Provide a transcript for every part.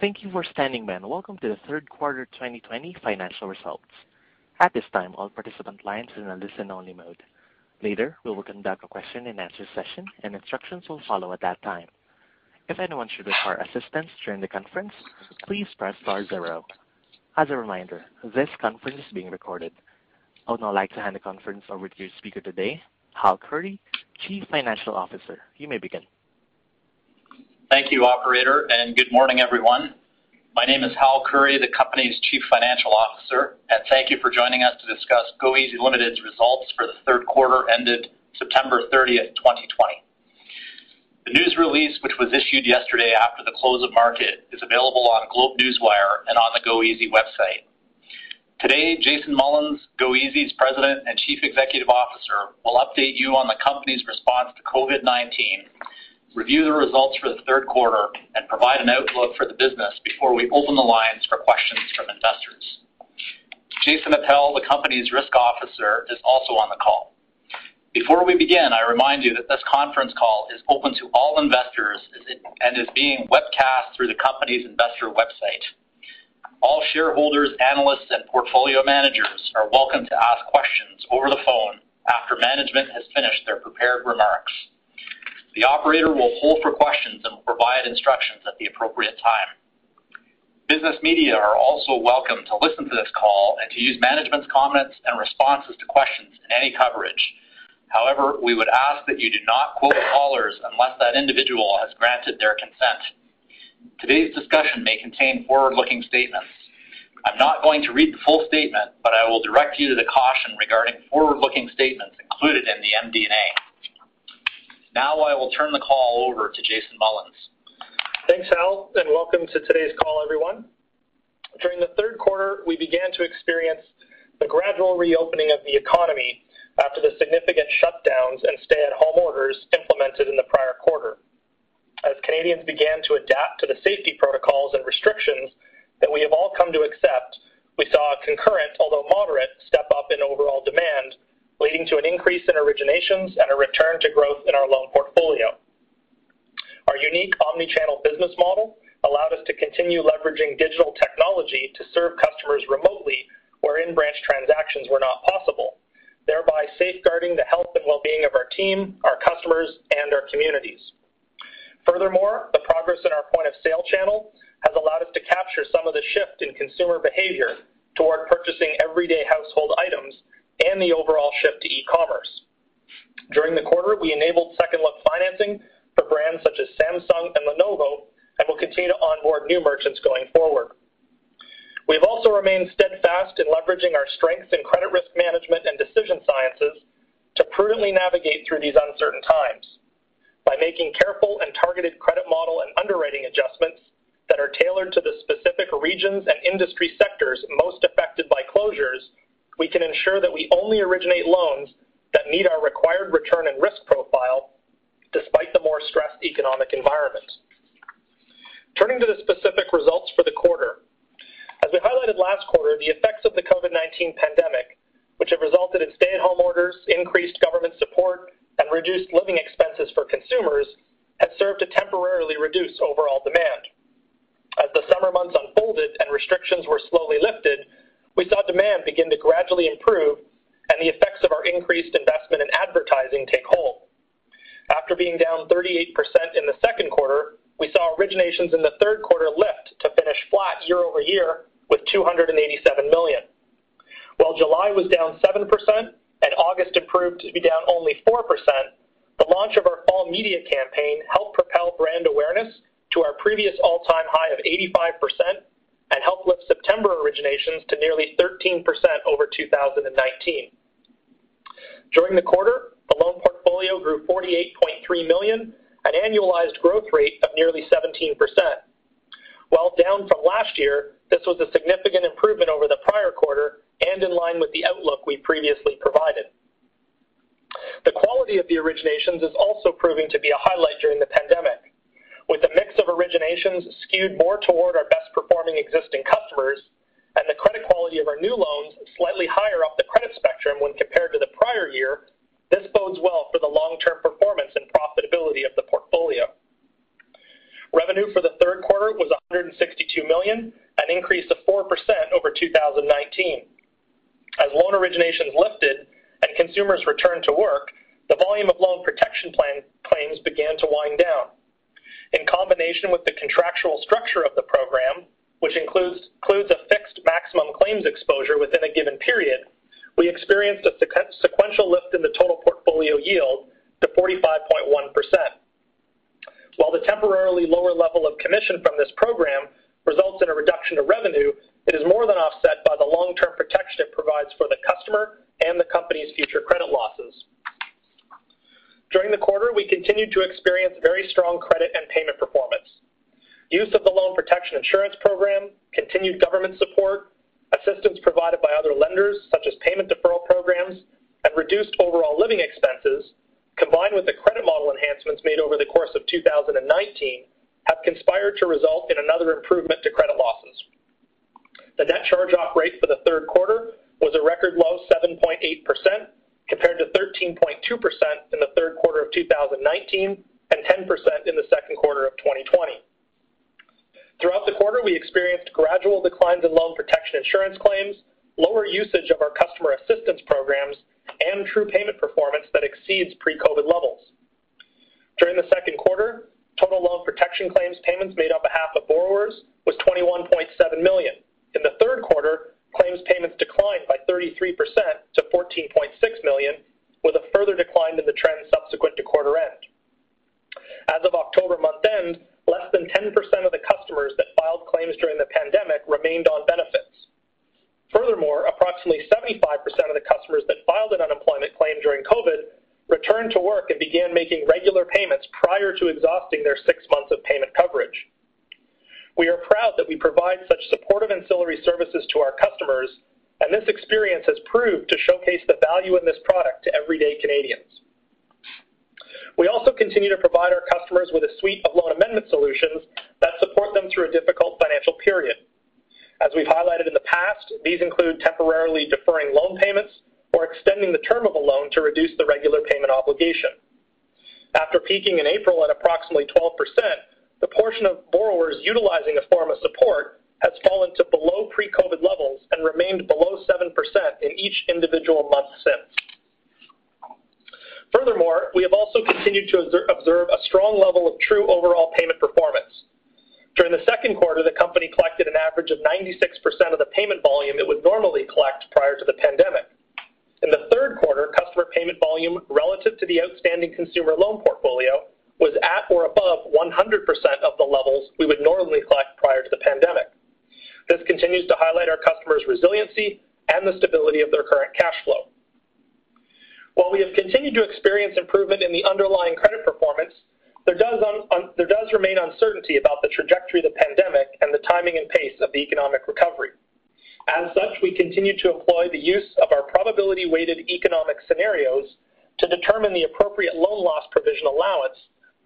Thank you for standing by, and welcome to the third quarter 2020 financial results. At this time, all participant lines are in a listen-only mode. Later, we will conduct a question and answer session, and instructions will follow at that time. If anyone should require assistance during the conference, please press star zero. As a reminder, this conference is being recorded. I would now like to hand the conference over to your speaker today, Hal Khouri, Chief Financial Officer. You may begin. Thank you, operator, and good morning, everyone. My name is Hal Khouri, the company's Chief Financial Officer, and thank you for joining us to discuss goeasy Ltd.'s results for the third quarter ended September 30th, 2020. The news release, which was issued yesterday after the close of market, is available on GlobeNewswire and on the goeasy website. Today, Jason Mullins, goeasy's President and Chief Executive Officer, will update you on the company's response to COVID-19 review the results for the third quarter, and provide an outlook for the business before we open the lines for questions from investors. Jason Appel, the company's Risk Officer, is also on the call. Before we begin, I remind you that this conference call is open to all investors and is being webcast through the company's investor website. All shareholders, analysts, and portfolio managers are welcome to ask questions over the phone after management has finished their prepared remarks. The operator will hold for questions and will provide instructions at the appropriate time. Business media are also welcome to listen to this call and to use management's comments and responses to questions in any coverage. However, we would ask that you do not quote callers unless that individual has granted their consent. Today's discussion may contain forward-looking statements. I'm not going to read the full statement, but I will direct you to the caution regarding forward-looking statements included in the MD&A. Now I will turn the call over to Jason Mullins. Thanks, Hal, and welcome to today's call, everyone. During the third quarter, we began to experience the gradual reopening of the economy after the significant shutdowns and stay-at-home orders implemented in the prior quarter. As Canadians began to adapt to the safety protocols and restrictions that we have all come to accept, we saw a concurrent, although moderate, step up in overall demand leading to an increase in originations and a return to growth in our loan portfolio. Our unique omni-channel business model allowed us to continue leveraging digital technology to serve customers remotely where in-branch transactions were not possible, thereby safeguarding the health and well-being of our team, our customers, and our communities. Furthermore, the progress in our point-of-sale channel has allowed us to capture some of the shift in consumer behavior toward purchasing everyday household items and the overall shift to e-commerce. During the quarter, we enabled second look financing for brands such as Samsung and Lenovo and will continue to onboard new merchants going forward. We've also remained steadfast in leveraging our strengths in credit risk management and decision sciences to prudently navigate through these uncertain times. By making careful and targeted credit model and underwriting adjustments that are tailored to the specific regions and industry sectors most affected by closures, we can ensure that we only originate loans that meet our required return and risk profile despite the more stressed economic environment. Turning to the specific results for the quarter. As we highlighted last quarter, the effects of the COVID-19 pandemic, which have resulted in stay-at-home orders, increased government support, and reduced living expenses for consumers, have served to temporarily reduce overall demand. As the summer months unfolded and restrictions were slowly lifted, we saw demand begin to gradually improve and the effects of our increased investment in advertising take hold. After being down 38% in the second quarter, we saw originations in the third quarter lift to finish flat year-over-year with 287 million. While July was down 7% and August improved to be down only 4%, the launch of our fall media campaign helped propel brand awareness to our previous all-time high of 85% and helped lift September originations to nearly 13% over 2019. During the quarter, the loan portfolio grew 48.3 million, an annualized growth rate of nearly 17%. While down from last year, this was a significant improvement over the prior quarter and in line with the outlook we previously provided. The quality of the originations is also proving to be a highlight during the pandemic. With the mix of originations skewed more toward our best-performing existing customers and the credit quality of our new loans slightly higher up the credit spectrum when compared to the prior year, this bodes well for the long-term performance and profitability of the portfolio. Revenue for the third quarter was $162 million, an increase of 4% over 2019. As loan originations lifted and consumers returned to work, the volume of loan protection plan claims began to wind down. In combination with the contractual structure of the program, which includes a fixed maximum claims exposure within a given period, we experienced a sequential lift in the total portfolio yield to 45.1%. While the temporarily lower level of commission from this program results in a reduction of revenue, it is more than offset by the long-term protection it provides for the customer and the company's future credit losses. During the quarter, we continued to experience very strong credit and payment performance. Use of the Loan Protection Insurance program, continued government support, assistance provided by other lenders, such as payment deferral programs, and reduced overall living expenses, combined with the credit model enhancements made over the course of 2019, have conspired to result in another improvement to credit losses. The net charge-off rate for the third quarter was a record low 7.8%, compared to 13.2% in the third quarter of 2019 and 10% in the second quarter of 2020. Throughout the quarter, we experienced gradual declines in Loan Protection Insurance claims, lower usage of our customer assistance programs, and true payment performance that exceeds pre-COVID levels. During the second quarter, total loan protection claims payments made on behalf of borrowers was 21.7 million. In the third quarter, claims payments declined by 33% to 14.6 million, with a further decline in the trend subsequent to quarter end. As of October month-end, less than 10% of the customers that filed claims during the pandemic remained on benefits. Furthermore, approximately 75% of the customers that filed an unemployment claim during COVID returned to work and began making regular payments prior to exhausting their six months of payment coverage. We are proud that we provide such supportive ancillary services to our customers, and this experience has proved to showcase the value in this product to everyday Canadians. We also continue to provide our customers with a suite of loan amendment solutions that support them through a difficult financial period. As we've highlighted in the past, these include temporarily deferring loan payments or extending the term of a loan to reduce the regular payment obligation. After peaking in April at approximately 12%, the portion of borrowers utilizing a form of support has fallen to below pre-COVID levels and remained below 7% in each individual month since. Furthermore, we have also continued to observe a strong level of true overall payment performance. During the second quarter, the company collected an average of 96% of the payment volume it would normally collect prior to the pandemic. In the third quarter, customer payment volume relative to the outstanding consumer loan portfolio was at or above 100% of the levels we would normally collect prior to the pandemic. This continues to highlight our customers' resiliency and the stability of their current cash flow. While we have continued to experience improvement in the underlying credit performance, there does remain uncertainty about the trajectory of the pandemic and the timing and pace of the economic recovery. As such, we continue to employ the use of our probability-weighted economic scenarios to determine the appropriate loan loss provision allowance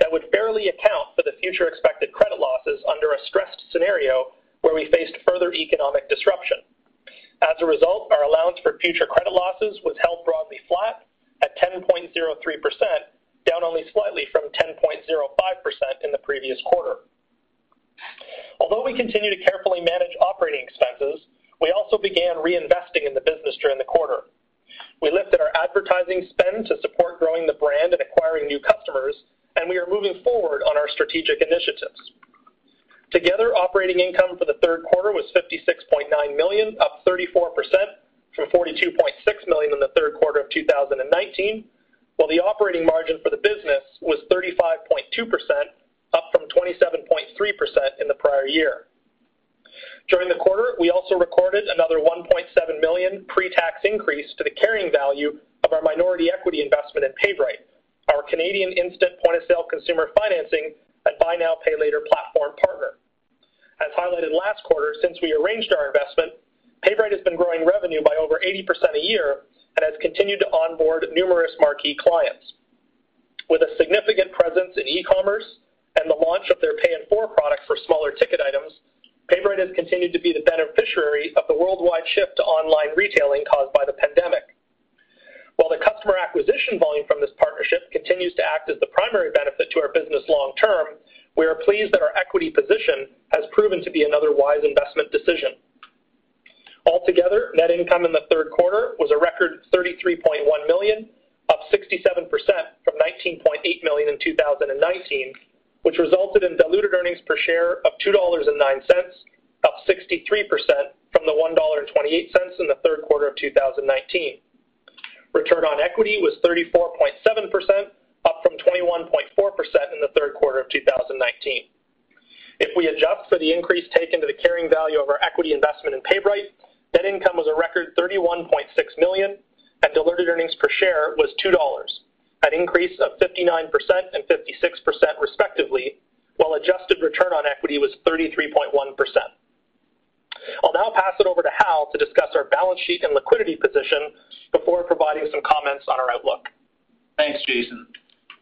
that would fairly account for the future expected credit losses under a stressed scenario where we faced further economic disruption. As a result, our allowance for future credit losses was held broadly flat at 10.03%, down only slightly from 10.05% in the previous quarter. Although we continue to carefully manage operating expenses, we also began reinvesting in the business during the quarter. We lifted our advertising spend to support growing the brand and acquiring new customers, and we are moving forward on our strategic initiatives. Together, operating income for the third quarter was 56.9 million, up 34% from 42.6 million in the third quarter of 2019, while the operating margin for the business was 35.2%, up from 27.3% in the prior year. During the quarter, we also recorded another 1.7 million pre-tax increase to the carrying value of our minority equity investment in PayBright, our Canadian instant point-of-sale consumer financing and buy now, pay later platform partner. As highlighted last quarter, since we arranged our investment, PayBright has been growing revenue by over 80% a year and has continued to onboard numerous marquee clients. With a significant presence in e-commerce and the launch of their Pay in 4 product for smaller ticket items, PayBright has continued to be the beneficiary of the worldwide shift to online retailing caused by the pandemic. While the customer acquisition volume from this partnership continues to act as the primary benefit to our business long term, we are pleased that our equity position has proven to be another wise investment decision. Altogether, net income in the third quarter was a record 33.1 million, up 67% from 19.8 million in 2019, which resulted in diluted earnings per share of 2.09 dollars, up 63% from the 1.28 dollar in the third quarter of 2019. Return on equity was 34.7%, up from 21.4% in the third quarter of 2019. If we adjust for the increase taken to the carrying value of our equity investment in PayBright, net income was a record 31.6 million, and diluted earnings per share was 2 dollars, an increase of 59% and 56% respectively, while adjusted return on equity was 33.1%. I'll now pass it over to Hal to discuss our balance sheet and liquidity position before providing some comments on our outlook. Thanks, Jason.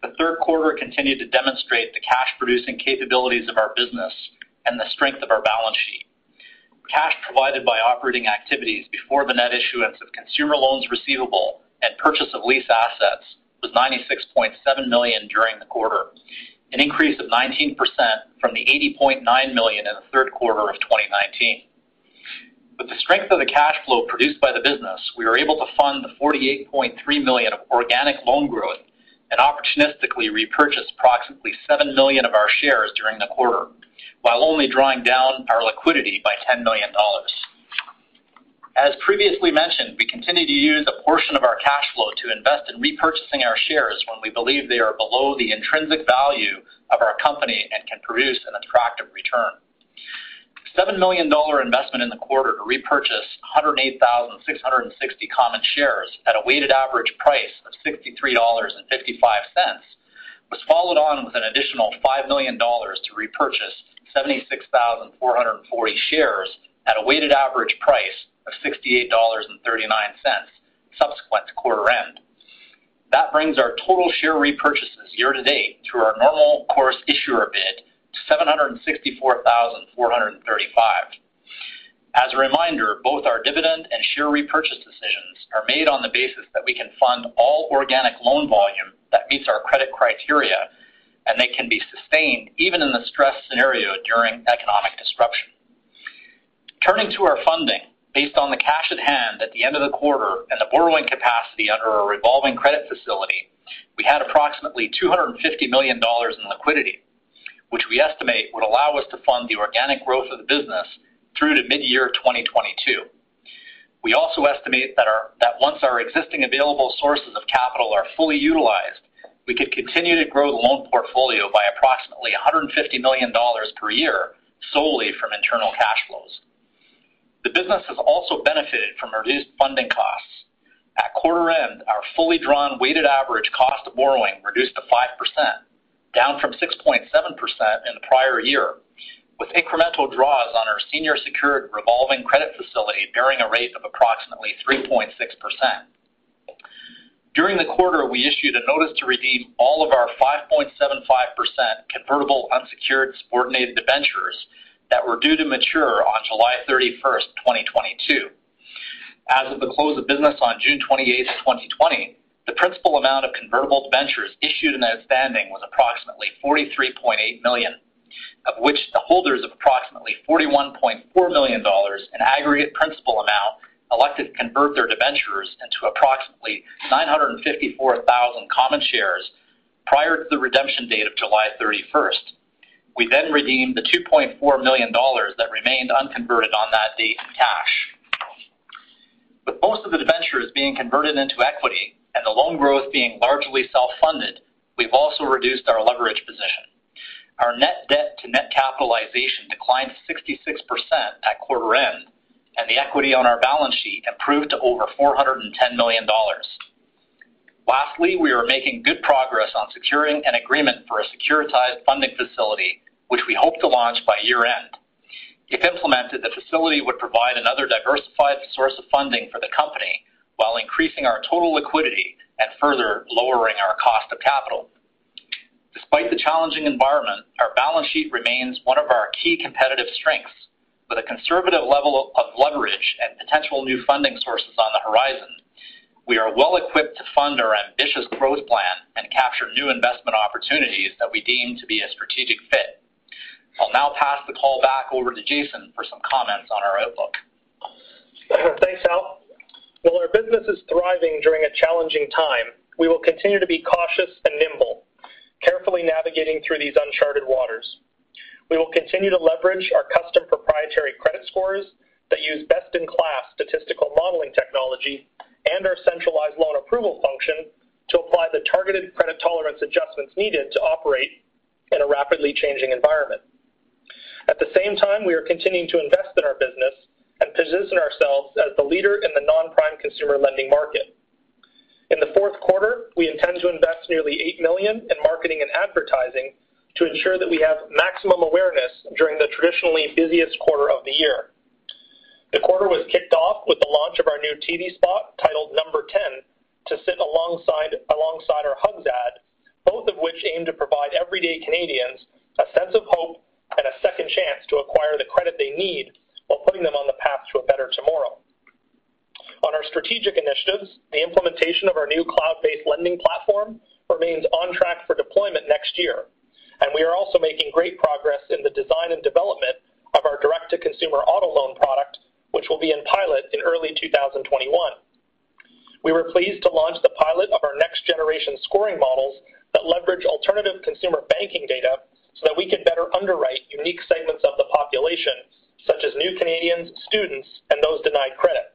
The third quarter continued to demonstrate the cash-producing capabilities of our business and the strength of our balance sheet. Cash provided by operating activities before the net issuance of consumer loans receivable and purchase of lease assets was 96.7 million during the quarter, an increase of 19% from the 80.9 million in the third quarter of 2019. With the strength of the cash flow produced by the business, we were able to fund the 48.3 million of organic loan growth and opportunistically repurchase approximately 7 million of our shares during the quarter, while only drawing down our liquidity by 10 million dollars. As previously mentioned, we continue to use a portion of our cash flow to invest in repurchasing our shares when we believe they are below the intrinsic value of our company and can produce an attractive return. 7 million dollar investment in the quarter to repurchase 108,660 common shares at a weighted average price of 63.55 dollars was followed on with an additional 5 million dollars to repurchase 76,440 shares at a weighted average price of 68.39 dollars subsequent to quarter end. That brings our total share repurchases year to date through our normal course issuer bid 764,435. As a reminder, both our dividend and share repurchase decisions are made on the basis that we can fund all organic loan volume that meets our credit criteria, and they can be sustained even in the stress scenario during economic disruption. Turning to our funding, based on the cash at hand at the end of the quarter and the borrowing capacity under our revolving credit facility, we had approximately 250 million dollars in liquidity, which we estimate would allow us to fund the organic growth of the business through to mid-year 2022. We also estimate that once our existing available sources of capital are fully utilized, we could continue to grow the loan portfolio by approximately 150 million dollars per year solely from internal cash flows. The business has also benefited from reduced funding costs. At quarter end, our fully drawn weighted average cost of borrowing reduced to 5%, down from 6.7% in the prior year, with incremental draws on our senior secured revolving credit facility bearing a rate of approximately 3.6%. During the quarter, we issued a notice to redeem all of our 5.75% convertible unsecured subordinated debentures that were due to mature on July 31st, 2022. As of the close of business on June 28th, 2020, the principal amount of convertible debentures issued and outstanding was approximately 43.8 million, of which the holders of approximately 41.4 million dollars in aggregate principal amount elected to convert their debentures into approximately 954,000 common shares prior to the redemption date of July 31st. We then redeemed the 2.4 million dollars that remained unconverted on that date in cash. With most of the debentures being converted into equity and the loan growth being largely self-funded, we've also reduced our leverage position. Our net debt to net capitalization declined to 66% at quarter end, and the equity on our balance sheet improved to over 410 million dollars. Lastly, we are making good progress on securing an agreement for a securitized funding facility, which we hope to launch by year-end. If implemented, the facility would provide another diversified source of funding for the company while increasing our total liquidity and further lowering our cost of capital. Despite the challenging environment, our balance sheet remains one of our key competitive strengths. With a conservative level of leverage and potential new funding sources on the horizon, we are well equipped to fund our ambitious growth plan and capture new investment opportunities that we deem to be a strategic fit. I'll now pass the call back over to Jason for some comments on our outlook. Thanks, Hal. While our business is thriving during a challenging time, we will continue to be cautious and nimble, carefully navigating through these uncharted waters. We will continue to leverage our custom proprietary credit scores that use best-in-class statistical modeling technology and our centralized loan approval function to apply the targeted credit tolerance adjustments needed to operate in a rapidly changing environment. At the same time, we are continuing to invest in our business and position ourselves as the leader in the non-prime consumer lending market. In the fourth quarter, we intend to invest nearly 8 million in marketing and advertising to ensure that we have maximum awareness during the traditionally busiest quarter of the year. The quarter was kicked off with the launch of our new TV spot titled Number 10 to sit alongside our Hugs ad, both of which aim to provide everyday Canadians a sense of hope and a second chance to acquire the credit they need while putting them on the path to a better tomorrow. On our strategic initiatives, the implementation of our new cloud-based lending platform remains on track for deployment next year, and we are also making great progress in the design and development of our direct-to-consumer auto loan product, which will be in pilot in early 2021. We were pleased to launch the pilot of our next-generation scoring models that leverage alternative consumer banking data so that we can better underwrite unique segments of the population, such as new Canadians, students, and those denied credit.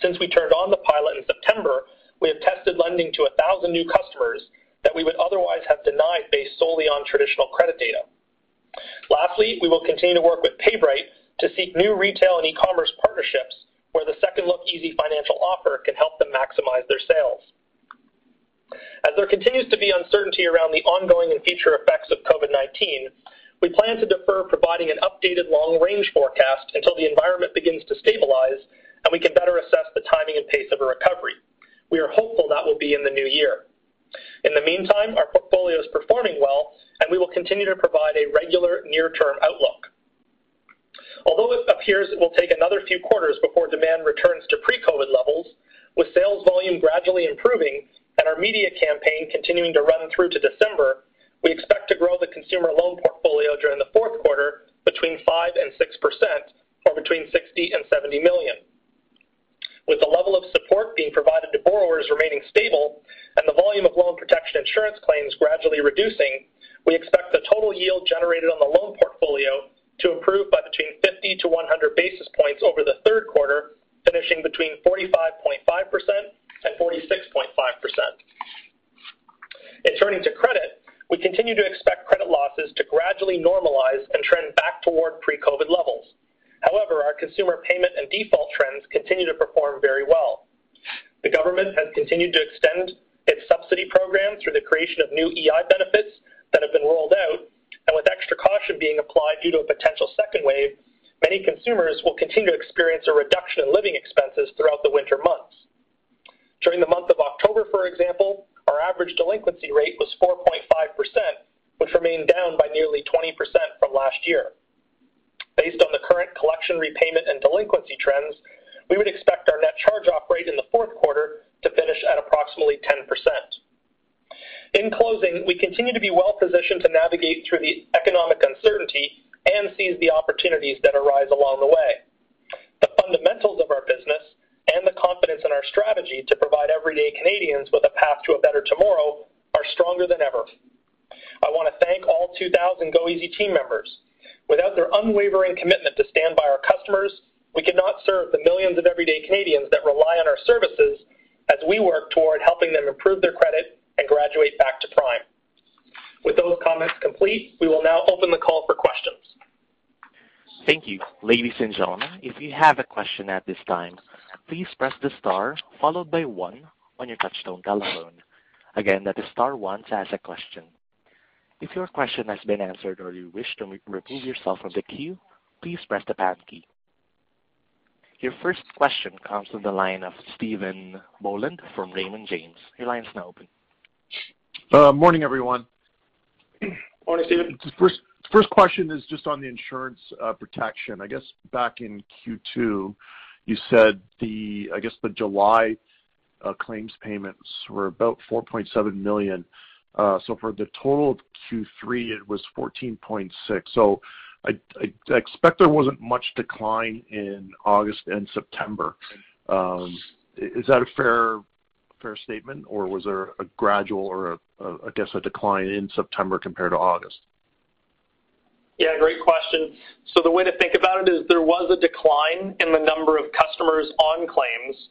Since we turned on the pilot in September, we have tested lending to 1,000 new customers that we would otherwise have denied based solely on traditional credit data. Lastly, we will continue to work with PayBright to seek new retail and e-commerce partnerships where the Second Look Easy Financial offer can help them maximize their sales. As there continues to be uncertainty around the ongoing and future effects of COVID-19, we plan to defer providing an updated long-range forecast until the environment begins to stabilize and we can better assess the timing and pace of a recovery. We are hopeful that will be in the new year. In the meantime, our portfolio is performing well, and we will continue to provide a regular near-term outlook. Although it appears it will take another few quarters before demand returns to pre-COVID levels, with sales volume gradually improving and our media campaign continuing to run through to December, we expect to grow the consumer loan portfolio during the fourth quarter between 5 and 6%, or between 60 million and 70 million. With the level of support being provided to borrowers remaining stable and the volume of loan protection insurance claims gradually reducing, we expect the total yield generated on the loan portfolio to improve by between 50 to 100 basis points over the third quarter, finishing between 45.5% and 46.5%. In turning to credit, we continue to expect credit losses to gradually normalize and trend back toward pre-COVID levels. However, our consumer payment and default trends continue to perform very well. The government has continued to extend its subsidy program through the creation of new EI benefits that have been rolled out, and with extra caution being applied due to a potential second wave, many consumers will continue to experience a reduction in living expenses throughout the winter months. During the month of October, for example, our average delinquency rate was 4.5%, which remained down by nearly 20% from last year. Based on the current collection repayment and delinquency trends, we would expect our net charge-off rate in the fourth quarter to finish at approximately 10%. In closing, we continue to be well-positioned to navigate through the economic uncertainty and seize the opportunities that arise along the way. The fundamentals of our business and the confidence in our strategy to provide everyday Canadians with a path to a better tomorrow are stronger than ever. I want to thank all 2,000 goeasy team members. Without their unwavering commitment to stand by our customers, we could not serve the millions of everyday Canadians that rely on our services as we work toward helping them improve their credit and graduate back to prime. With those comments complete, we will now open the call for questions. Thank you. Ladies and gentlemen, if you have a question at this time, please press the star followed by one on your touchtone telephone. Again, that is star one to ask a question. If your question has been answered or you wish to remove yourself from the queue, please press the pound key. Your first question comes from the line of Stephen Boland from Raymond James. Your line is now open. Uh, morning, everyone. Morning, Stephen. First question is just on the insurance uh, protection. I guess back in Q2, you said the I guess, the July uh, claims payments were about 4.7 million. Uh, for the total of Q3, it was 14.6 million. I expect there wasn't much decline in August and September. Um, is that a fair statement, or was there a gradual or I guess, a decline in September compared to August? Yeah, great question. So the way to think about it is there was a decline in the number of customers on claims.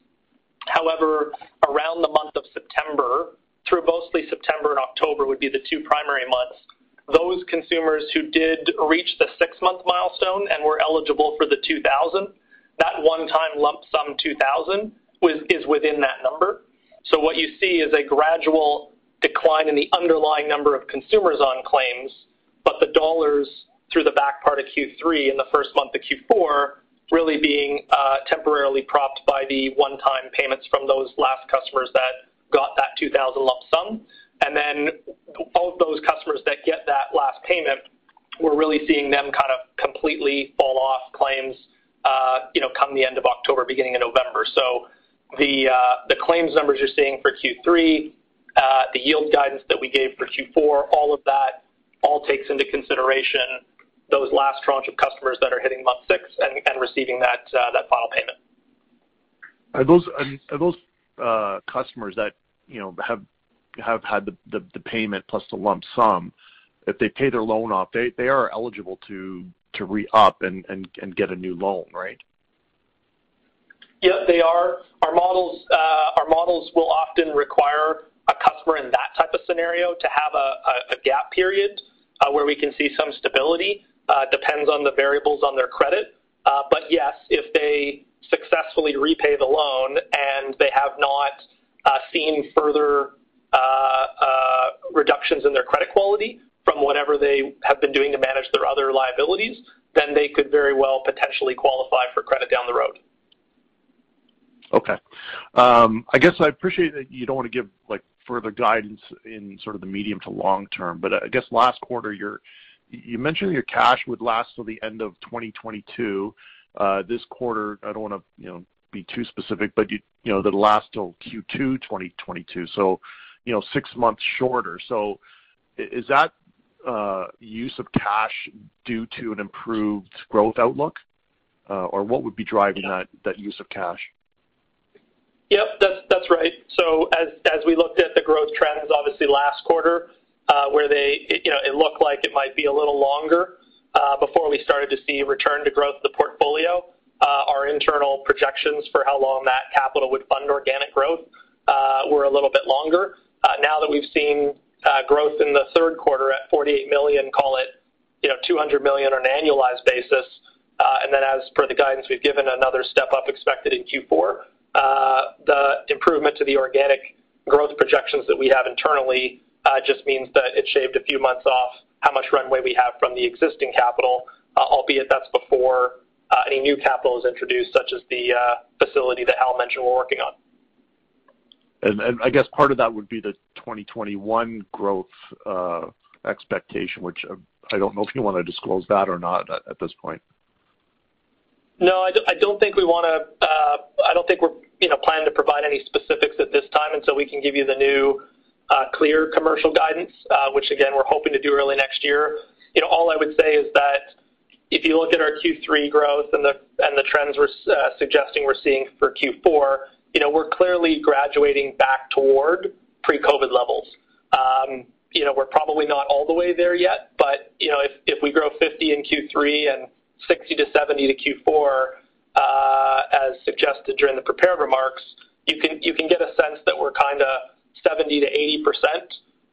However, around the month of September, through mostly September and October would be the two primary months, those consumers who did reach the six-month milestone and were eligible for the 2,000, that one-time lump sum 2,000 is within that number. So what you see is a gradual decline in the underlying number of consumers on claims, but the dollars through the back part of Q3 and the first month of Q4 really being uh, temporarily propped by the one-time payments from those last customers that got that 2,000 lump sum. And then all of those customers that get that last payment, we're really seeing them kind of completely fall off claims, uh, you know, come the end of October, beginning of November. So the uh, claims numbers you're seeing for Q3, the yield guidance that we gave for Q4, all of that all takes into consideration those last tranche of customers that are hitting month six and and receiving that uh, that final payment. Are those are those uh, customers that, you know, have have had the the payment plus the lump sum, if they pay their loan off, they they are eligible to to re-up and and get a new loan, right? Yeah, they are. Our models uh, our models will often require a customer in that type of scenario to have a gap period where we can see some stability. Uh, depends on the variables on their credit. Uh, but yes, if they successfully repay the loan and they have not uh, seen further uh, reductions in their credit quality from whatever they have been doing to manage their other liabilities, then they could very well potentially qualify for credit down the road. Okay. Um, I guess I appreciate that you don't want to give, like, further guidance in sort of the medium to long term, but I guess last quarter, you mentioned your cash would last till the end of 2022. Uh, this quarter, I don't wanna, you know, be too specific, but you know, that'll last till Q2 2022, so, you know, six months shorter. So is that uh, use of cash due to an improved growth outlook? Uh, or what would be driving that that use of cash? Yep, that's right. So as as we looked at the growth trends, obviously last quarter, Uh, where they, you know, it looked like it might be a little longer uh, before we started to see return to growth of the portfolio. Uh, our internal projections for how long that capital would fund organic growth were a little bit longer. Now that we've seen growth in the third quarter at 48 million, call it, you know, 200 million on an annualized basis, and then as per the guidance, we've given another step up expected in Q4. The improvement to the organic growth projections that we have internally Uh, just means that it shaved a few months off how much runway we have from the existing capital, uh, albeit that's before uh, any new capital is introduced, such as the facility that Hal mentioned we're working on. And and I guess part of that would be the 2021 growth expectation, which I don't know if you wanna disclose that or not at this point. No, I don't think we want to uh I don't think we're, you know, planning to provide any specifics at this time until we can give you the new, Uh, clear commercial guidance, uh, which again, we're hoping to do early next year. You know, all I would say is that if you look at our Q3 growth and the trends we're uh, suggesting we're seeing for Q4, you know, we're clearly graduating back toward pre-COVID levels. Um, you know, we're probably not all the way there yet, but, you know, if we grow 50 in Q3 and 60%-70% to Q4, as suggested during the prepared remarks, you can get a sense that we're kinda 70%-80%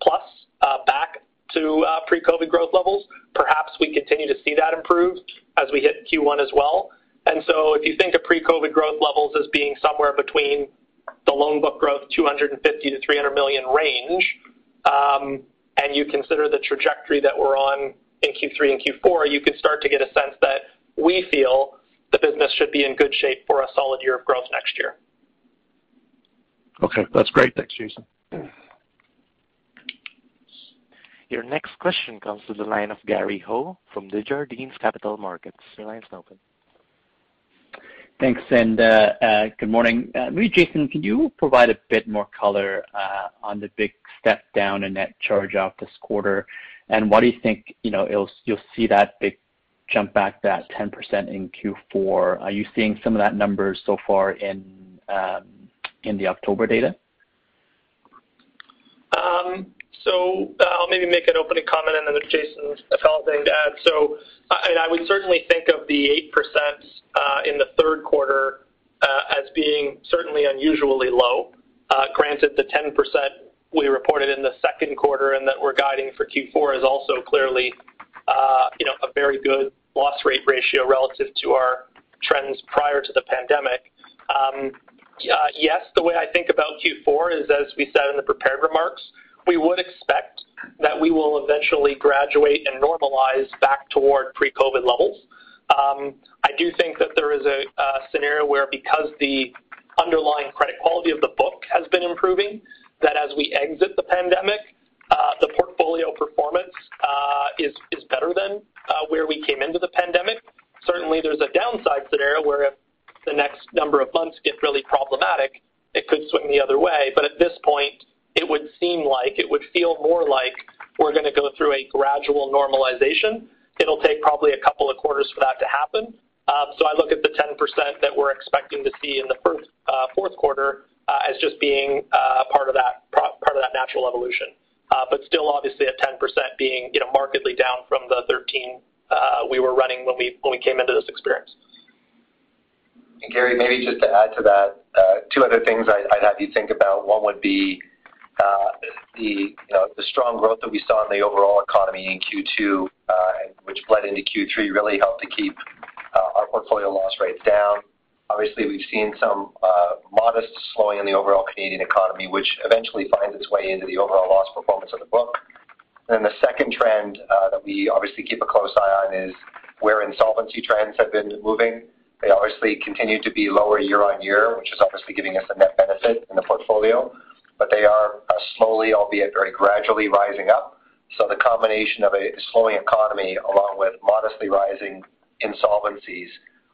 plus uh, back to uh, pre-COVID growth levels. Perhaps we continue to see that improve as we hit Q1 as well. And so if you think of pre-COVID growth levels as being somewhere between the loan book growth, 250 million-300 million range, um, and you consider the trajectory that we're on in Q3 and Q4, you can start to get a sense that we feel the business should be in good shape for a solid year of growth next year. Okay. That's great. Thanks, Jason. Your next question comes to the line of Gary Ho from Desjardins Capital Markets. Your line is open. Thanks, and uh, uh, good morning. Uh, maybe Jason, can you provide a bit more color on the big step down in net charge-off this quarter? And why do you think, you know, it'll you'll see that big jump back that 10% in Q4? Are you seeing some of that numbers so far in um, the October data? Um, so, uh, I'll maybe make an opening comment and then Jason, if anything to add. So I would certainly think of the 8% uh, in the third quarter uh, as being certainly unusually low. Granted the 10% we reported in the second quarter and that we're guiding for Q4 is also clearly, you know, a very good loss rate ratio relative to our trends prior to the pandemic. Um, Uh, yes, the way I think about Q4 is, as we said in the prepared remarks, we would expect that we will eventually graduate and normalize back toward pre-COVID levels. Um, I do think that there is a scenario where because the underlying credit quality of the book has been improving, that as we exit the pandemic, uh, the portfolio performance uh, is better than where we came into the pandemic. Certainly, there's a downside scenario where if the next number of months get really problematic, it could swing the other way. But at this point, it would seem like it would feel more like we're gonna go through a gradual normalization. It'll take probably a couple of quarters for that to happen. Um, so I look at the 10% that we're expecting to see in the first uh, fourth quarter uh, as just being uh, part of that part of that natural evolution. But still obviously at 10% being, you know, markedly down from the 13% we were running when we when we came into this experience. Gary, maybe just to add to that, uh, two other things I'd have you think about. One would be, uh, the strong growth that we saw in the overall economy in Q2, uh, which bled into Q3, really helped to keep our portfolio loss rates down. Obviously, we've seen some modest slowing in the overall Canadian economy, which eventually finds its way into the overall loss performance of the book. And then the second trend that we obviously keep a close eye on is where insolvency trends have been moving. They obviously continue to be lower year-on-year, which is obviously giving us a net benefit in the portfolio. But they are uh, slowly, albeit very gradually rising up. So the combination of a slowing economy along with modestly rising insolvencies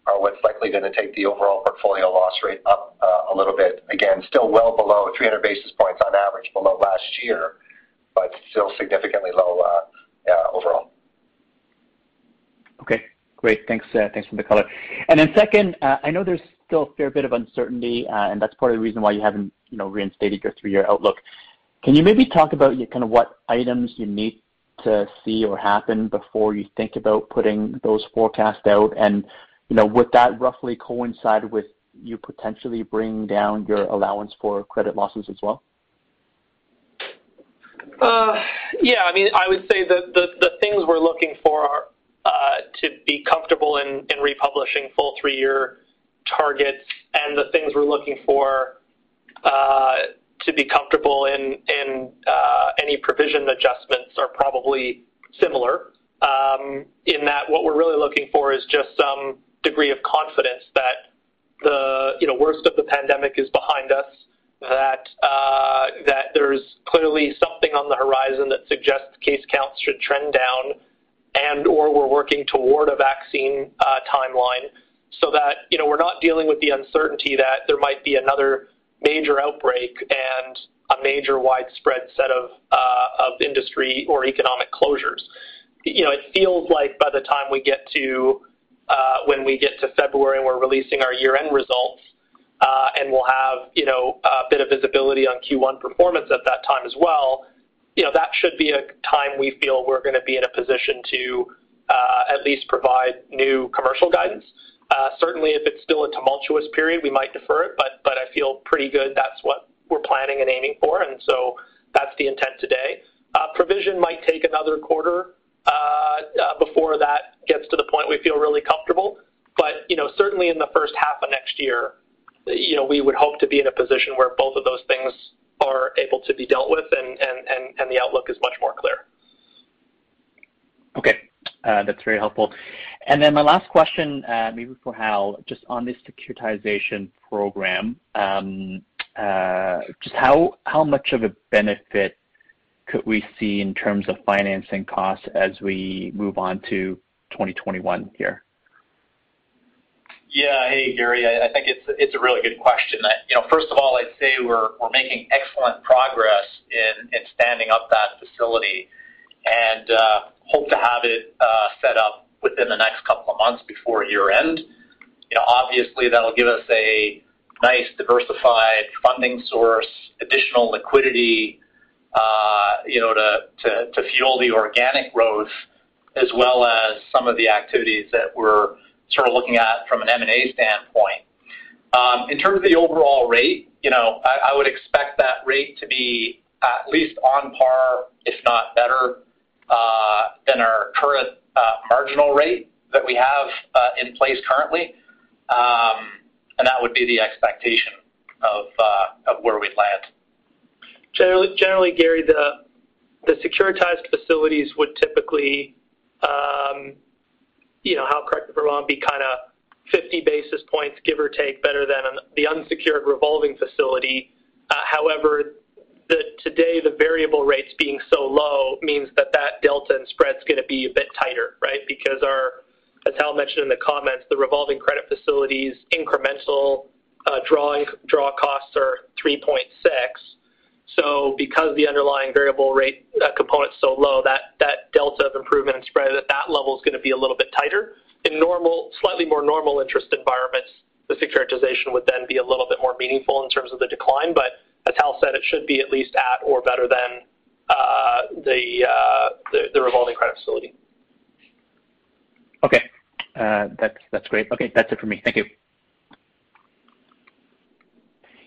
are what's likely gonna take the overall portfolio loss rate up uh, a little bit. Again, still well below 300 basis points on average below last year, but still significantly low uh, overall. Okay, great. Thanks uh, Thanks for the color. Second, uh, I know there's still a fair bit of uncertainty, uh, and that's part of the reason why you haven't, reinstated your three-year outlook. Can you maybe talk about what items you need to see or happen before you think about putting those forecasts out? Would that roughly coincide with you potentially bringing down your allowance for credit losses as well? Yeah. I mean, I would say the the things we're looking for are Uh, to be comfortable in republishing full three-year targets and the things we're looking for uh, to be comfortable in uh, any provision adjustments are probably similar. Um, in that what we're really looking for is just some degree of confidence that the you know worst of the pandemic is behind us, that there's clearly something on the horizon that suggests case counts should trend down and/or we're working toward a vaccine uh, timeline so that you know we're not dealing with the uncertainty that there might be another major outbreak and a major widespread set of uh of industry or economic closures. You know, it feels like by the time we get to uh, when we get to February and we're releasing our year-end results, uh, and we'll have, you know, a bit of visibility on Q1 performance at that time as well, you know, that should be a time we feel we're gonna be in a position to uh, at least provide new commercial guidance. Uh, certainly if it's still a tumultuous period, we might defer it, but I feel pretty good that's what we're planning and aiming for, and so that's the intent today. Uh, provision might take another quarter before that gets to the point we feel really comfortable. But you know, certainly in the first half of next year, you know, we would hope to be in a position where both of those things are able to be dealt with and and, and the outlook is much more clear. Okay. Uh, that's very helpful. And then my last question, uh, maybe for Hal, just on this securitization program, um, uh, just how how much of a benefit could we see in terms of financing costs as we move on to 2021 here? Yeah. Hey, Gary. I think it's it's a really good question. You know, First of all, I'd say we're we're making excellent progress in in standing up that facility and uh, hope to have it uh, set up within the next couple of months before year-end. You know, obviously, that'll give us a nice diversified funding source, additional liquidity uh, you know, to fuel the organic growth, as well as some of the activities that we're sort of looking at from an M&A standpoint. Um, in terms of the overall rate, you know, I would expect that rate to be at least on par, if not better, uh, than our current uh, marginal rate that we have uh, in place currently. Um, and that would be the expectation of of where we'd land. Generally, generally, Gary, the securitized facilities would typically, um, Hal, correct me if I'm wrong, be kind of 50 basis points, give or take, better than the unsecured revolving facility. Uh, however, today, the variable rates being so low means that that delta and spread's going to be a bit tighter, right? Because our, as Hal mentioned in the comments, the revolving credit facilities incremental uh, draw costs are 3.6. So because the underlying variable rate uh, component's so low, that delta of improvement and spread at that level is going to be a little bit tighter. In normal, slightly more normal interest environments, the securitization would then be a little bit more meaningful in terms of the decline. But as Hal said, it should be at least at or better than uh, uh, the revolving credit facility. Okay. That's great. Okay, that's it for me. Thank you.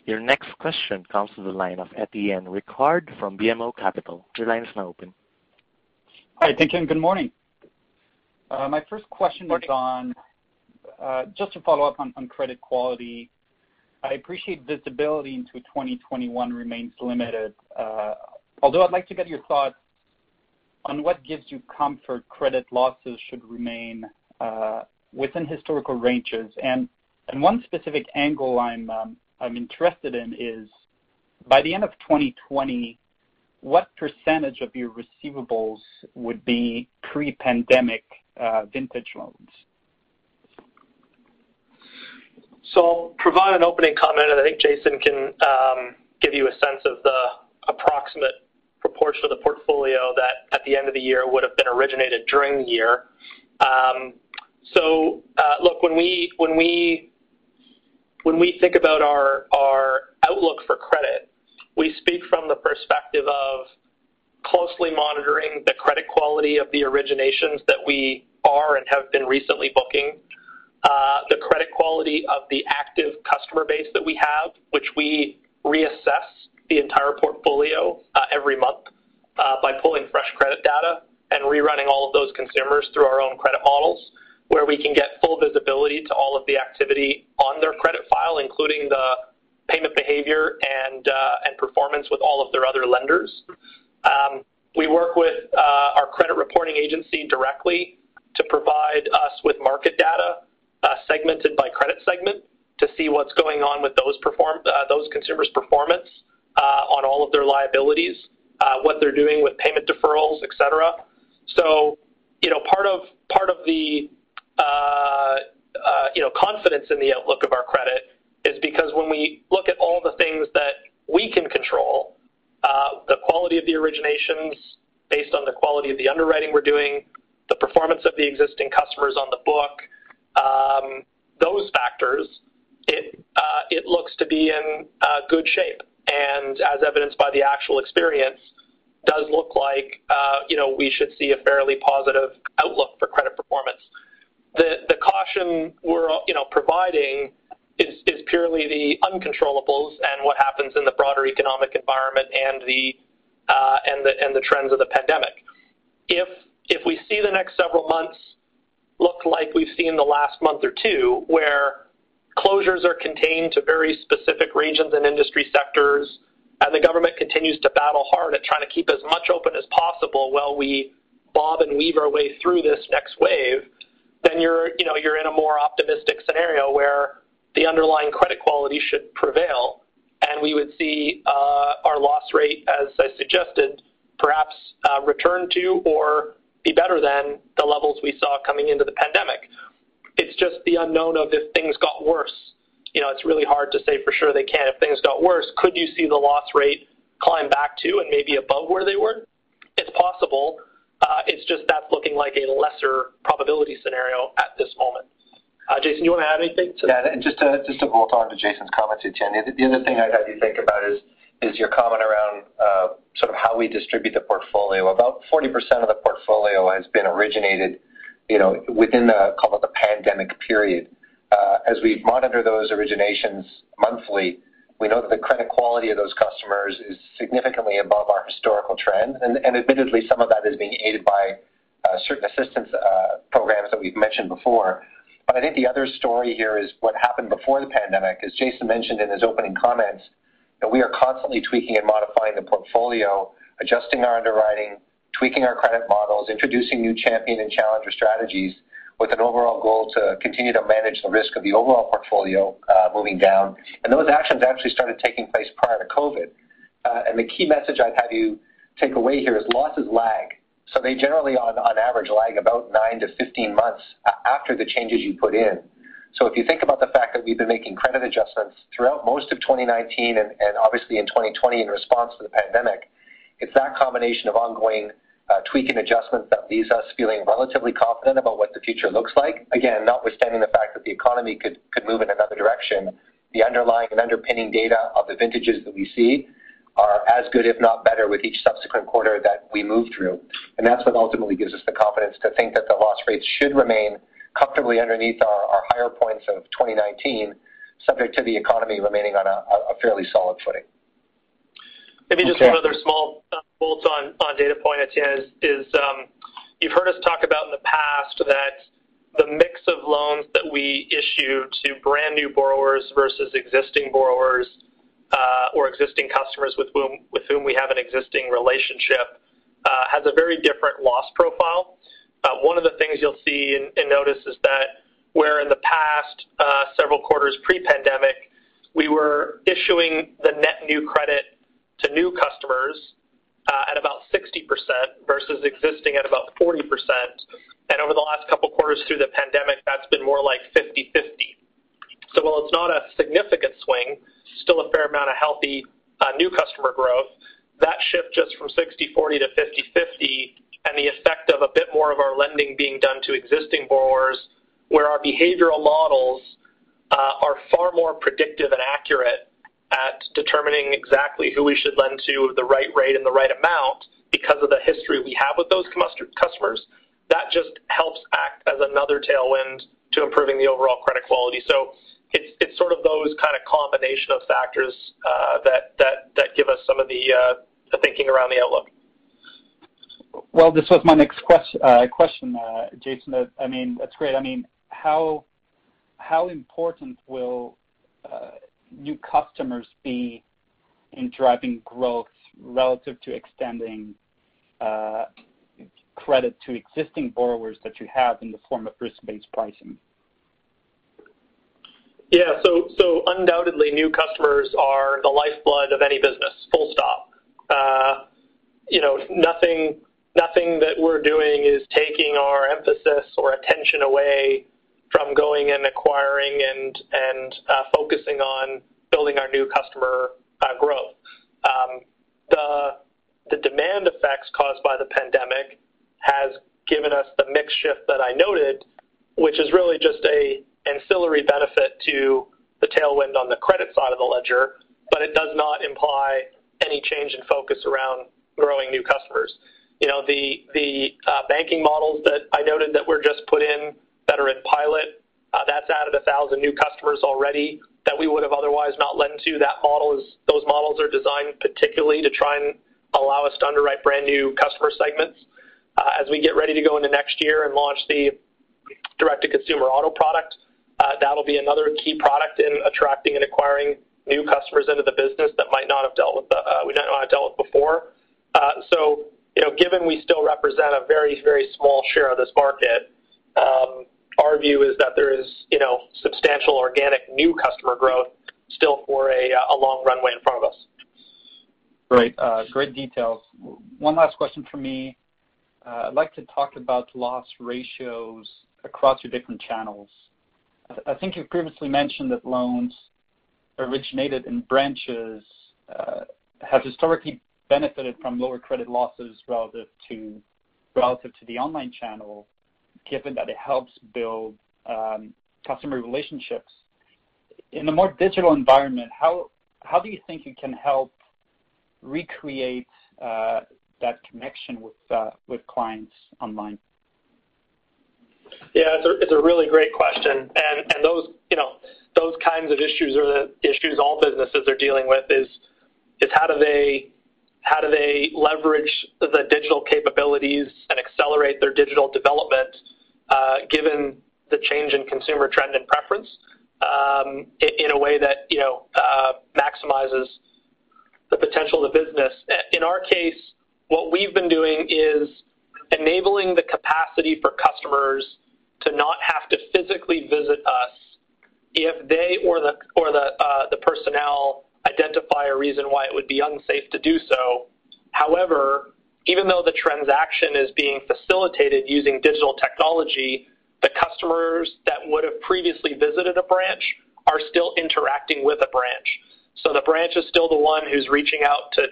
Your next question comes to the line of Étienne Ricard from BMO Capital. Your line is now open. Hi. Thank you, and good morning. Uh, my first question is on, uh, just to follow up on credit quality. I appreciate visibility into 2021 remains limited. Uh, although I'd like to get your thoughts on what gives you comfort credit losses should remain within historical ranges. And and One specific angle I'm um, interested in is, by the end of 2020, what percentage of your receivables would be pre-pandemic uh, vintage loans? So I'll provide an opening comment, and I think Jason can um, give you a sense of the approximate proportion of the portfolio that at the end of the year would have been originated during the year. Um, so, uh, look, when we think about our outlook for credit, we speak from the perspective of closely monitoring the credit quality of the originations that we are and have been recently booking. Uh, the credit quality of the active customer base that we have, which we reassess the entire portfolio uh, every month uh, by pulling fresh credit data and rerunning all of those consumers through our own credit models, where we can get full visibility to all of the activity on their credit file, including the payment behavior and uh, and performance with all of their other lenders. Um, we work with uh, our credit reporting agency directly to provide us with market data uh, segmented by credit segment to see what's going on with those consumers' performance on all of their liabilities, what they're doing with payment deferrals, et cetera. So, you know, part of part of the Uh, confidence in the outlook of our credit is because when we look at all the things that we can control, uh, the quality of the originations based on the quality of the underwriting we're doing, the performance of the existing customers on the book, um, those factors, it uh, it looks to be in good shape. And as evidenced by the actual experience, does look like you know, we should see a fairly positive outlook for credit performance. The caution we're you know, providing is purely the uncontrollables and what happens in the broader economic environment and the uh, trends of the pandemic. If we see the next several months look like we've seen the last month or two, where closures are contained to very specific regions and industry sectors, and the government continues to battle hard at trying to keep as much open as possible while we bob and weave our way through this next wave, then you're you know you're in a more optimistic scenario where the underlying credit quality should prevail, and we would see uh, our loss rate, as I suggested, perhaps uh, return to or be better than the levels we saw coming into the pandemic. It's just the unknown of if things got worse. You know, it's really hard to say for sure they can. If things got worse, could you see the loss rate climb back to and maybe above where they were? It's possible. Uh, it's just that's looking like a lesser probability scenario at this moment. Uh, Jason, you want to add anything to Yeah, and just to, just to bolt on to Jason's comments, Etienne, the, the other thing I'd have you think about is, is your comment around uh, sort of how we distribute the portfolio. About 40% of the portfolio has been originated, you know, within the, call it the pandemic period. As we monitor those originations monthly, we know that the credit quality of those customers is significantly above our historical trend. Admittedly, some of that is being aided by uh, certain assistance uh, programs that we've mentioned before. But I think the other story here is what happened before the pandemic. As Jason mentioned in his opening comments, that we are constantly tweaking and modifying the portfolio, adjusting our underwriting, tweaking our credit models, introducing new champion and challenger strategies with an overall goal to continue to manage the risk of the overall portfolio uh, moving down. And those actions actually started taking place prior to COVID. Uh, and the key message I'd have you take away here is losses lag. So they generally, on, on average, lag about 9 to 15 months after the changes you put in. So if you think about the fact that we've been making credit adjustments throughout most of 2019 and, obviously in 2020 in response to the pandemic, it's that combination of ongoing uh, Uh, tweak and adjustments that leaves us feeling relatively confident about what the future looks like. Again, notwithstanding the fact that the economy could, could move in another direction, the underlying and underpinning data of the vintages that we see are as good, if not better, with each subsequent quarter that we move through. And that's what ultimately gives us the confidence to think that the loss rates should remain comfortably underneath our, our higher points of 2019, subject to the economy remaining on a, a fairly solid footing. Maybe just one other small uh, bolt on data point, Etienne, is um, you've heard us talk about in the past that the mix of loans that we issue to brand new borrowers versus existing borrowers uh, or existing customers with whom we have an existing relationship uh, has a very different loss profile. One of the things you'll see and notice is that where in the past several quarters pre-pandemic, we were issuing the net new credit to new customers uh, at about 60% versus existing at about 40%. And over the last couple quarters through the pandemic, that's been more like 50-50. So while it's not a significant swing, still a fair amount of healthy uh, new customer growth, that shift just from 60-40 to 50-50 and the effect of a bit more of our lending being done to existing borrowers where our behavioral models uh, are far more predictive and accurate at determining exactly who we should lend to the right rate and the right amount because of the history we have with those customers, that just helps act as another tailwind to improving the overall credit quality. So it's, it's sort of those kind of combination of factors uh, that, that, that give us some of the, uh, the thinking around the outlook. Well, this was my next question, uh, question uh, Jason. I mean, that's great. I mean, how how important will uh, new customers be in driving growth relative to extending uh, credit to existing borrowers that you have in the form of risk-based pricing? Yeah. So, so Undoubtedly, new customers are the lifeblood of any business, full stop. Uh, you know, Nothing nothing that we're doing is taking our emphasis or attention away from going and acquiring and and uh, focusing on building our new customer uh, growth. Um, the the demand effects caused by the pandemic has given us the mix shift that I noted, which is really just a ancillary benefit to the tailwind on the credit side of the ledger, but it does not imply any change in focus around growing new customers. You know, the the uh, banking models that I noted that were just put in that are in pilot, uh, that's added a thousand new customers already that we would have otherwise not lent to. That model is those models are designed particularly to try and allow us to underwrite brand new customer segments. Uh, as we get ready to go into next year and launch the direct-to-consumer auto product, uh, that'll be another key product in attracting and acquiring new customers into the business that might not have dealt with we might not have dealt with before. So, you know, given we still represent a very very small share of this market, um, our view is that there is, you know, substantial organic new customer growth still for a long runway in front of us. Great. Uh, great details. One last question from me. Uh, I'd like to talk about loss ratios across your different channels. I think you've previously mentioned that loans originated in branches uh, have historically benefited from lower credit losses relative to relative to the online channel, given that it helps build um, customer relationships. In a more digital environment, how do you think you can help recreate uh, that connection uh, with clients online? Yeah, it's a really great question. Those, you know, those kinds of issues are the issues all businesses are dealing with is how do they leverage the digital capabilities and accelerate their digital development, uh, given the change in consumer trend and preference, um, in a way that, you know, uh, maximizes the potential of the business. In our case, what we've been doing is enabling the capacity for customers to not have to physically visit us if they or the uh, personnel identify a reason why it would be unsafe to do so. However, even though the transaction is being facilitated using digital technology, the customers that would have previously visited a branch are still interacting with a branch. So the branch is still the one who's reaching out to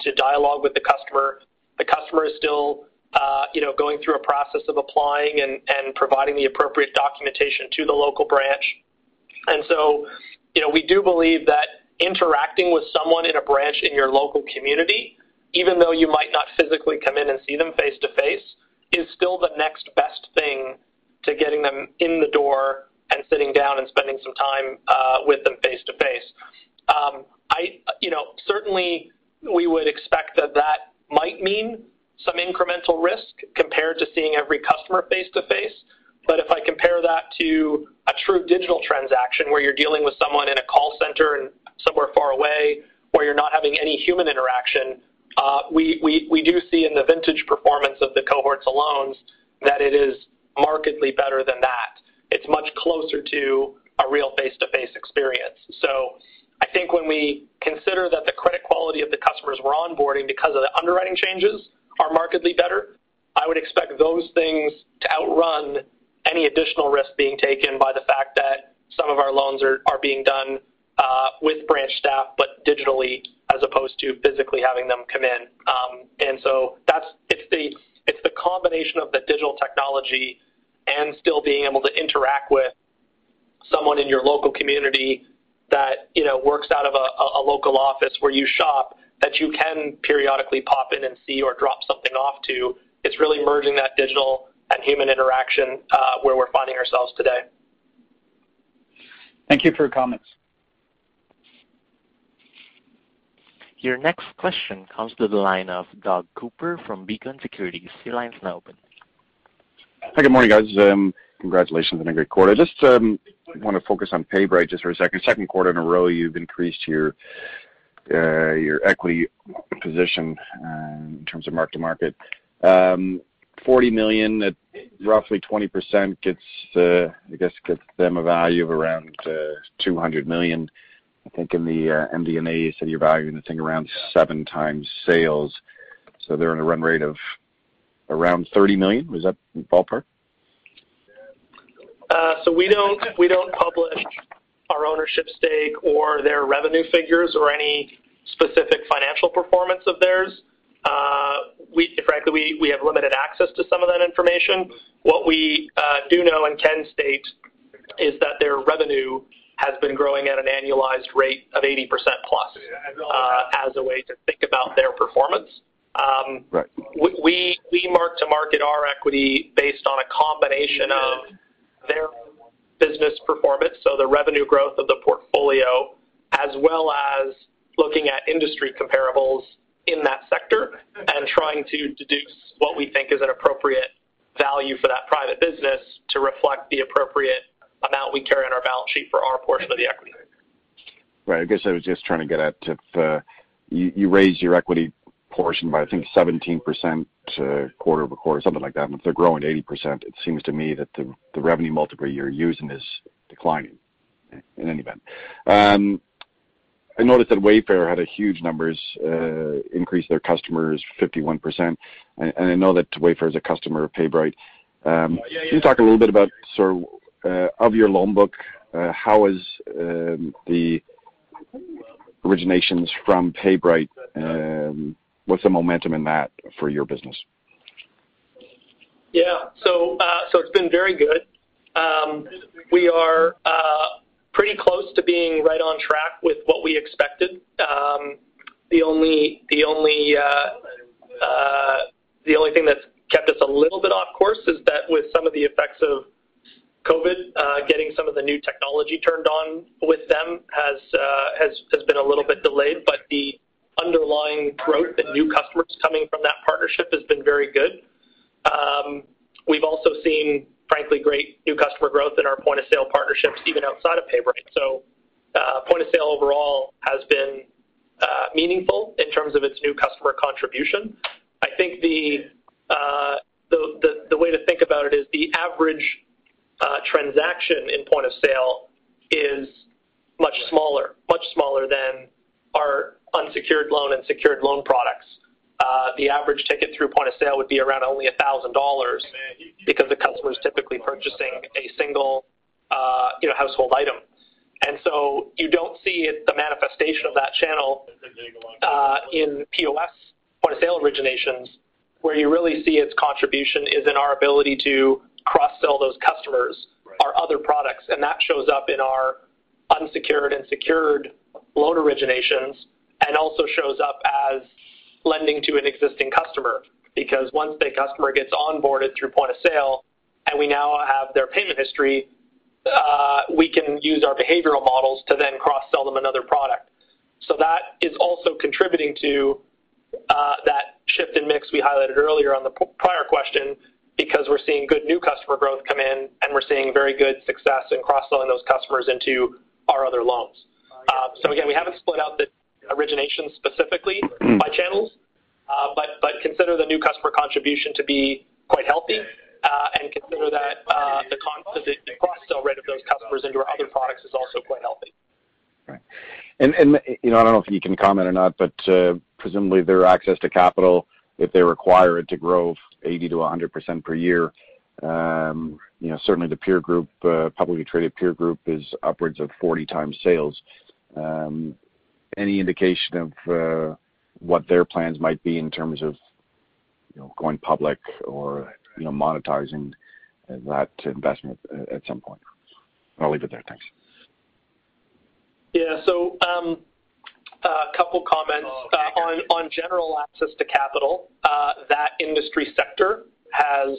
to dialogue with the customer. The customer is still, uh, you know, going through a process of applying and, and providing the appropriate documentation to the local branch. And so, you know, we do believe that interacting with someone in a branch in your local community, even though you might not physically come in and see them face-to-face, is still the next best thing to getting them in the door and sitting down and spending some time uh, with them face-to-face. Um, I, You know, certainly we would expect that that might mean some incremental risk compared to seeing every customer face-to-face. But if I compare that to a true digital transaction where you're dealing with someone in a call center and somewhere far away, where you're not having any human interaction, uh, we do see in the vintage performance of the cohorts loans that it is markedly better than that. It's much closer to a real face-to-face experience. So I think when we consider that the credit quality of the customers we're onboarding because of the underwriting changes are markedly better, I would expect those things to outrun any additional risk being taken by the fact that some of our loans are being done with branch staff, but digitally as opposed to physically having them come in. Um, and so that's it's the it's the combination of the digital technology and still being able to interact with someone in your local community that, you know, works out of a local office where you shop, that you can periodically pop in and see or drop something off to. It's really merging that digital and human interaction where we're finding ourselves today. Thank you for your comments. Your next question comes to the line of Doug Cooper from Beacon Securities. Your line is now open. Hi, good morning, guys. Um, congratulations on a great quarter. I just um, wanna focus on PayBright just for a second. Second quarter in a row, you've increased your uh, equity position uh, in terms of mark-to-market. Um, 40 million at roughly 20% gets, uh, I guess, them a value of around 200 million. I think in the uh, MD&A, you said you're valuing the thing around 7x sales. So they're in a run rate of around 30 million. Was that ballpark? Uh so we don't publish our ownership stake or their revenue figures or any specific financial performance of theirs. Uh, frankly, we have limited access to some of that information. What we uh, do know and can state is that their revenue has been growing at an annualized rate of 80%+, plus uh, as a way to think about their performance. Um, right. We mark to market our equity based on a combination of their business performance, so the revenue growth of the portfolio, as well as looking at industry comparables in that sector and trying to deduce what we think is an appropriate value for that private business to reflect the appropriate amount we carry on our balance sheet for our portion of the equity. Right. I guess I was just trying to get at if uh, you raised your equity portion by, I think, 17% uh, quarter-over-quarter, something like that. And if they're growing 80%, it seems to me that the revenue multiple you're using is declining in any event. Um, I noticed that Wayfair had a huge numbers, uh, increase their customers 51%. And I know that Wayfair is a customer of PayBright. Um, can you talk a little bit about sort of Uh, your loan book, uh, how is um, the originations from PayBright, um, what's the momentum in that for your business? Yeah. So uh, it's been very good. Um, we are pretty close to being right on track with what we expected. The only thing that's kept us a little bit off course is that with some of the effects of COVID, uh, getting some of the new technology turned on with them uh, has been a little bit delayed. But the underlying growth and new customers coming from that partnership has been very good. Um, we've also seen, frankly, great new customer growth in our point-of-sale partnerships, even outside of PayBright. So, uh, point of sale overall has been meaningful in terms of its new customer contribution. I think the way to think about it is the average Uh, transaction in point of sale is much smaller much smaller than our unsecured loan and secured loan products. Uh, the average ticket through point of sale would be around only 1,000 dollars because the customer is typically purchasing a single, uh, you know, household item. And so you don't see it, the manifestation of that channel, in POS, point of sale originations. Where you really see its contribution is in our ability to cross-sell those customers our other products, and that shows up in our unsecured and secured loan originations, and also shows up as lending to an existing customer. Because once the customer gets onboarded through point of sale, and we now have their payment history, uh, we can use our behavioral models to then cross-sell them another product. So that is also contributing to uh, that shift in mix we highlighted earlier on the prior question, because we're seeing good new customer growth come in, and we're seeing very good success in cross-selling those customers into our other loans. Um, so again, we haven't split out the origination specifically by mm-hmm. channels, uh, but consider the new customer contribution to be quite healthy, uh, and consider that uh, the cross-sell rate of those customers into our other products is also quite healthy. Right. You know, I don't know if you can comment or not, but presumably their access to capital, if they require it to grow 80%-100% per year, um, know, certainly the peer group, uh, publicly traded peer group is upwards of 40x sales. Um, any indication of uh, what their plans might be in terms of, going public or, monetizing that investment at some point? I'll leave it there. Thanks. Yeah. Um, A couple comments. Oh, uh, on general access to capital, uh, that industry sector has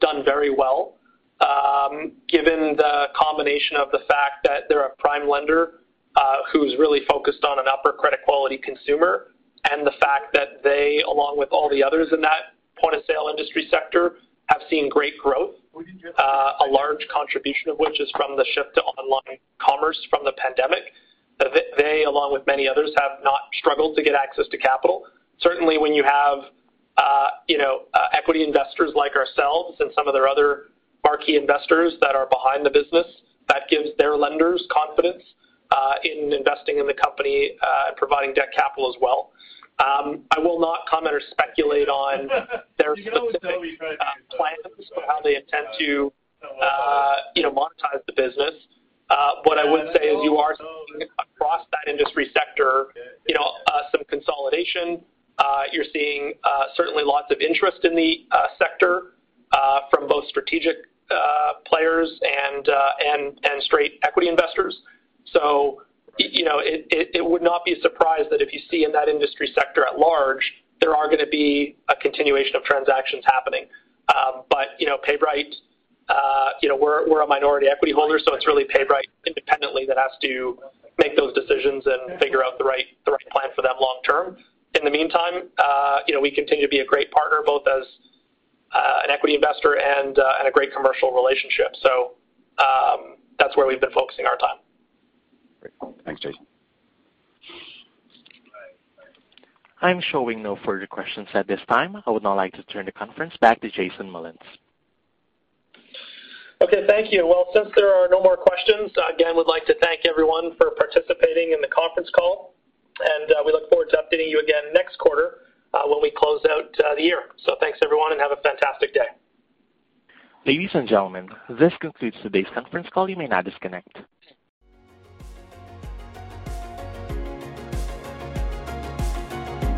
done very well, um, given the combination of the fact that they're a prime lender, uh, who's really focused on an upper credit quality consumer, and the fact that they, along with all the others in that point-of-sale industry sector, have seen great growth. A large contribution of which is from the shift to online commerce from the pandemic. They, along with many others, have not struggled to get access to capital. Certainly, when you have, uh, you know, uh, equity investors like ourselves and some of their other marquee investors that are behind the business, that gives their lenders confidence uh, in investing in the company, and providing debt capital as well. Um, I will not comment or speculate on their specific plans for how they intend to, you know, monetize the business. Uh, what I would say is you are seeing across that industry sector, you know, uh, some consolidation. Uh, you're seeing certainly lots of interest in the sector from both strategic players and straight equity investors. So you know, it would not be a surprise that if you see in that industry sector at large, there are gonna be a continuation of transactions happening. Um, but you know, PayBright, Uh, you know, we're a minority equity holder, so it's really PayBright independently that has to make those decisions and figure out the right plan for them long term. In the meantime, uh, you know, we continue to be a great partner, both as uh, an equity investor and a great commercial relationship. So um that's where we've been focusing our time. Great. Thanks, Jason. I'm showing no further questions at this time. I would now like to turn the conference back to Jason Mullins. Okay, thank you. Well, since there are no more questions, again, we'd like to thank everyone for participating in the conference call, and uh, we look forward to updating you again next quarter uh, when we close out uh, the year. So thanks, everyone, and have a fantastic day. Ladies and gentlemen, this concludes today's conference call. You may now disconnect.